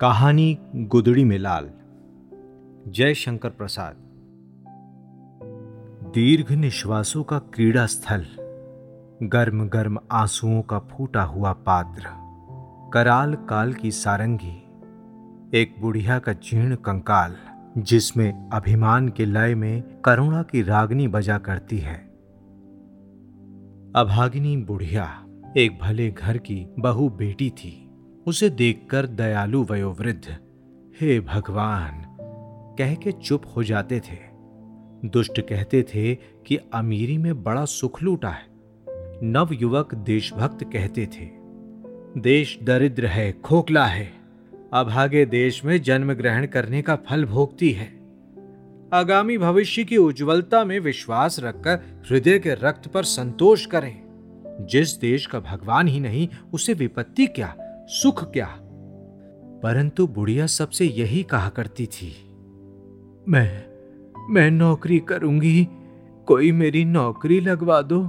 कहानी गुदड़ी में लाल। जय शंकर प्रसाद। दीर्घ निश्वासों का क्रीड़ा स्थल गर्म गर्म आंसुओं का फूटा हुआ पात्र कराल काल की सारंगी, एक बुढ़िया का जीर्ण कंकाल, जिसमें अभिमान के लय में करुणा की रागनी बजा करती है। अभागिनी बुढ़िया, एक भले घर की बहु बेटी थी। उसे देखकर दयालु वयोवृद्ध, हे भगवान, कह के चुप हो जाते थे। दुष्ट कहते थे कि अमीरी में बड़ा सुख लूटा है। नव युवक देशभक्त कहते थे, देश दरिद्र है, खोखला है। अभागे देश में जन्म ग्रहण करने का फल भोगती है। आगामी भविष्य की उज्जवलता में विश्वास रखकर हृदय के रक्त पर संतोष करें। जिस देश का भगवान ही नहीं, उसे विपत्ति क्या? सुख क्या? परंतु बुढ़िया सबसे यही कहा करती थी, मैं मैं नौकरी करूँगी, कोई मेरी नौकरी लगवा दो।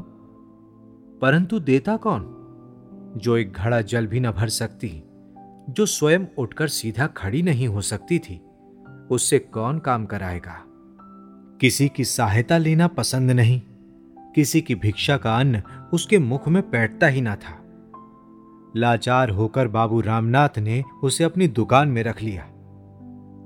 परंतु देता कौन? जो एक घड़ा जल भी न भर सकती, जो स्वयं उठकर सीधा खड़ी नहीं हो सकती थी, उससे कौन काम कराएगा? किसी की सहायता लेना पसंद नहीं, किसी की भिक्षा का अन्न उसके मुख में बैठता ही ना था। लाचार होकर बाबू रामनाथ ने उसे अपनी दुकान में रख लिया।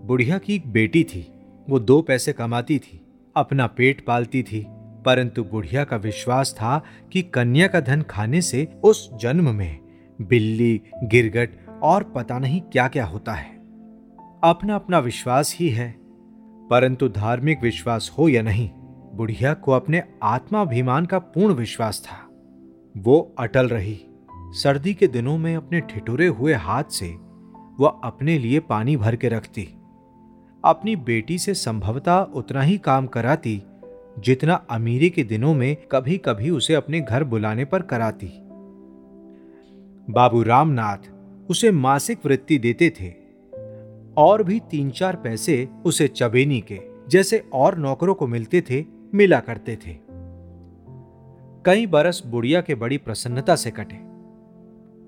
बुढ़िया की एक बेटी थी, वो दो पैसे कमाती थी, अपना पेट पालती थी, परंतु बुढ़िया का विश्वास था कि कन्या का धन खाने से उस जन्म में बिल्ली, गिरगट और पता नहीं क्या क्या होता है। अपना अपना विश्वास ही है, परंतु धार्मिक विश्वास हो या नहीं, बुढ़िया को अपने आत्माभिमान का पूर्ण विश्वास था। वो अटल रही। सर्दी के दिनों में अपने ठिठुरे हुए हाथ से वह अपने लिए पानी भर के रखती। अपनी बेटी से संभवतः उतना ही काम कराती, जितना अमीरी के दिनों में कभी कभी उसे अपने घर बुलाने पर कराती। बाबू रामनाथ उसे मासिक वृत्ति देते थे। और भी तीन चार पैसे उसे चबेनी के, जैसे और नौकरों को मिलते थे, मिला करते थे। कई बरस बुढ़िया के बड़ी प्रसन्नता से कटे।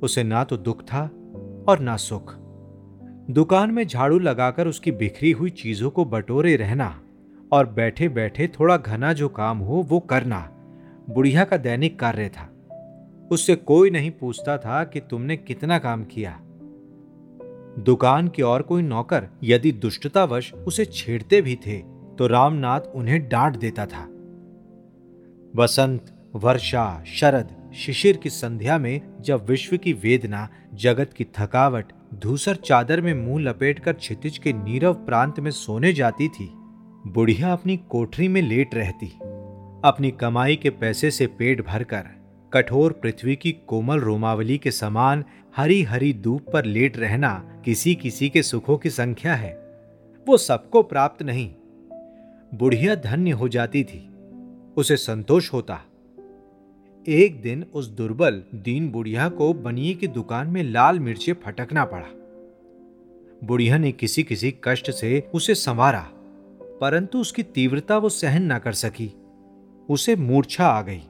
उसे ना तो दुख था और ना सुख। दुकान में झाड़ू लगाकर उसकी बिखरी हुई चीज़ों को बटोरे रहना और बैठे बैठे थोड़ा घना जो काम हो, वो करना, बुढ़िया का दैनिक कार्य था। उससे कोई नहीं पूछता था कि तुमने कितना काम किया। दुकान के और कोई नौकर यदि दुष्टतावश उसे छेड़ते भी थे तो रामनाथ उन्हें डांट देता था। बसंत वर्षा, शरद शिशिर की संध्या में जब विश्व की वेदना, जगत की थकावट, धूसर चादर में मुँह लपेटकर क्षितिज के नीरव प्रांत में सोने जाती थी, बुढ़िया अपनी कोठरी में लेट रहती। अपनी कमाई के पैसे से पेट भरकर, कठोर पृथ्वी की कोमल रोमावली के समान हरी हरी धूप पर लेट रहना किसी किसी के सुखों की संख्या है। वो सबको प्राप्त नहीं। बुढ़िया धन्य हो जाती थी। उसे संतोष होता। एक दिन उस दुर्बल, दीन बुढ़िया को बनिए की दुकान में लाल मिर्चे फटकना पड़ा। बुढ़िया ने किसी किसी कष्ट से उसे संवारा, परंतु उसकी तीव्रता वो सहन ना कर सकी। उसे मूर्छा आ गई।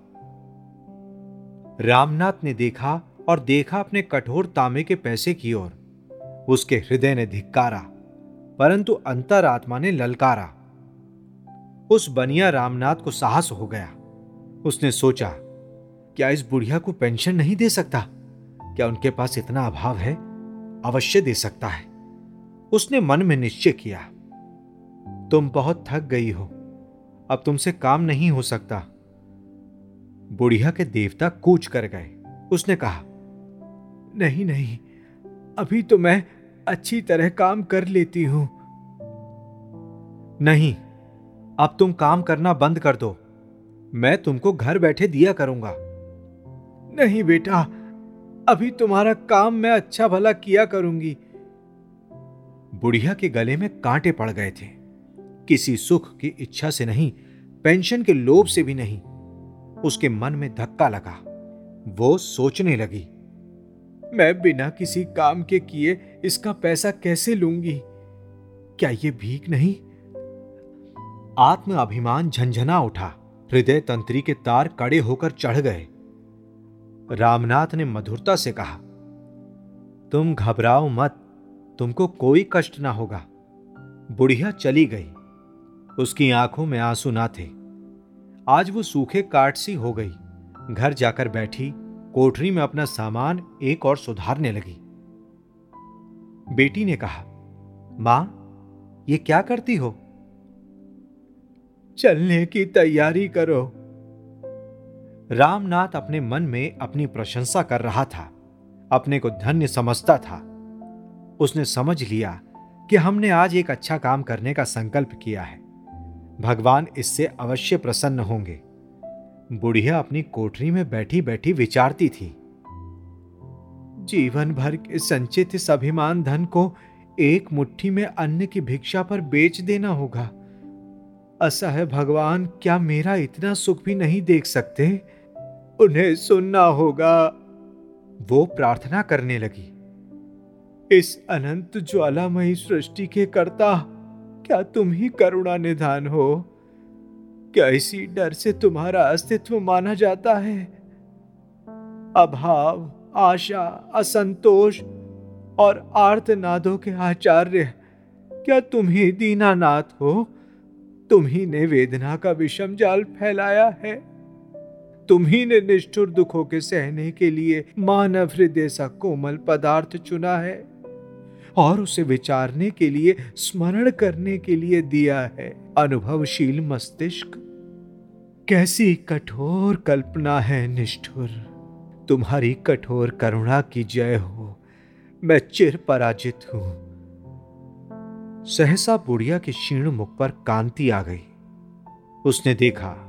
रामनाथ ने देखा और देखा अपने कठोर तांबे के पैसे की ओर। उसके हृदय ने धिक्कारा, परंतु अंतरात्मा ने ललकारा। उस बनिया रामनाथ को साहस हो गया। उसने सोचा क्या इस बुढ़िया को पेंशन नहीं दे सकता? क्या उनके पास इतना अभाव है? अवश्य दे सकता है। उसने मन में निश्चय किया। तुम बहुत थक गई हो। अब तुमसे काम नहीं हो सकता। बुढ़िया के देवता कूच कर गए। उसने कहा, नहीं नहीं, अभी तो मैं अच्छी तरह काम कर लेती हूँ। नहीं, अब तुम काम करना बंद कर दो। मैं तुमको घर बैठे दिया करूँगा। नहीं बेटा, अभी तुम्हारा काम मैं अच्छा भला किया करूँगी। बुढ़िया के गले में कांटे पड़ गए थे। किसी सुख की इच्छा से नहीं, पेंशन के लोभ से भी नहीं। उसके मन में धक्का लगा। वो सोचने लगी, मैं बिना किसी काम के किए इसका पैसा कैसे लूँगी? क्या ये भीख नहीं? आत्म अभिमान झंझना उठा। हृदय तंत्री के तार कड़े होकर चढ़ गए। रामनाथ ने मधुरता से कहा, तुम घबराओ मत, तुमको कोई कष्ट ना होगा। बुढ़िया चली गई, उसकी आँखों में आँसू ना थे। आज वो सूखे काट सी हो गई, घर जाकर बैठी, कोठरी में अपना सामान एक और सुधारने लगी। बेटी ने कहा, माँ, ये क्या करती हो? चलने की तैयारी करो रामनाथ अपने मन में अपनी प्रशंसा कर रहा था, अपने को धन्य समझता था। उसने समझ लिया कि हमने आज एक अच्छा काम करने का संकल्प किया है। भगवान इससे अवश्य प्रसन्न होंगे। बुढ़िया अपनी कोठरी में बैठी बैठी विचारती थी। जीवन भर के संचित इस अभिमान धन को एक मुट्ठी में अन्न की भिक्षा पर बेच देना होगा। असह भगवान, क्या मेरा इतना सुख भी नहीं देख सकते? उन्हें सुनना होगा। वो प्रार्थना करने लगी। इस अनंत ज्वालामयी सृष्टि के कर्ता, क्या तुम ही करुणा निधान हो? क्या इसी डर से तुम्हारा अस्तित्व माना जाता है? अभाव, आशा, असंतोष और आर्तनादों के आचार्य, क्या तुम ही दीनानाथ हो? तुम ही ने वेदना का विषम जाल फैलाया है। तुम ही ने निष्ठुर दुखों के सहने के लिए मानव हृदय सा कोमल पदार्थ चुना है और उसे विचारने के लिए, स्मरण करने के लिए दिया है। अनुभवशील मस्तिष्क, कैसी कठोर कल्पना है निष्ठुर। तुम्हारी कठोर करुणा की जय हो। मैं चिर पराजित हूँ। सहसा बुढ़िया के क्षीण मुख पर कांति आ गई। उसने देखा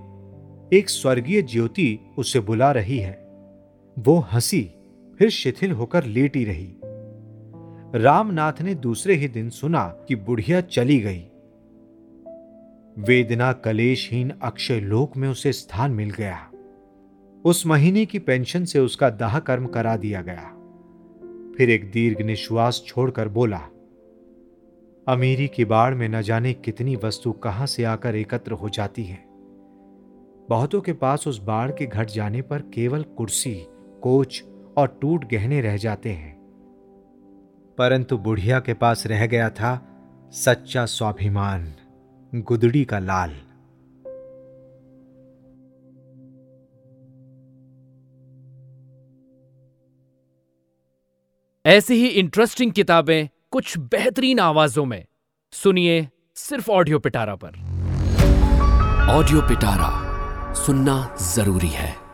एक स्वर्गीय ज्योति उसे बुला रही है। वो हँसी, फिर शिथिल होकर लेटी रही। रामनाथ ने दूसरे ही दिन सुना कि बुढ़िया चली गई। वेदना कलेशहीन अक्षय लोक में उसे स्थान मिल गया। उस महीने की पेंशन से उसका दाह कर्म करा दिया गया। फिर एक दीर्घ निश्वास छोड़कर बोला, अमीरी की बाढ़ में न जाने कितनी वस्तु कहाँ से आकर एकत्र हो जाती है। बहुतों के पास उस बाढ़ के घट जाने पर केवल कुर्सी कोच और टूट गहने रह जाते हैं। परंतु बुढ़िया के पास रह गया था सच्चा स्वाभिमान गुदड़ी का लाल। ऐसी ही इंटरेस्टिंग किताबें कुछ बेहतरीन आवाजों में। सुनिए सिर्फ़ ऑडियो पिटारा पर। ऑडियो पिटारा सुनना ज़रूरी है।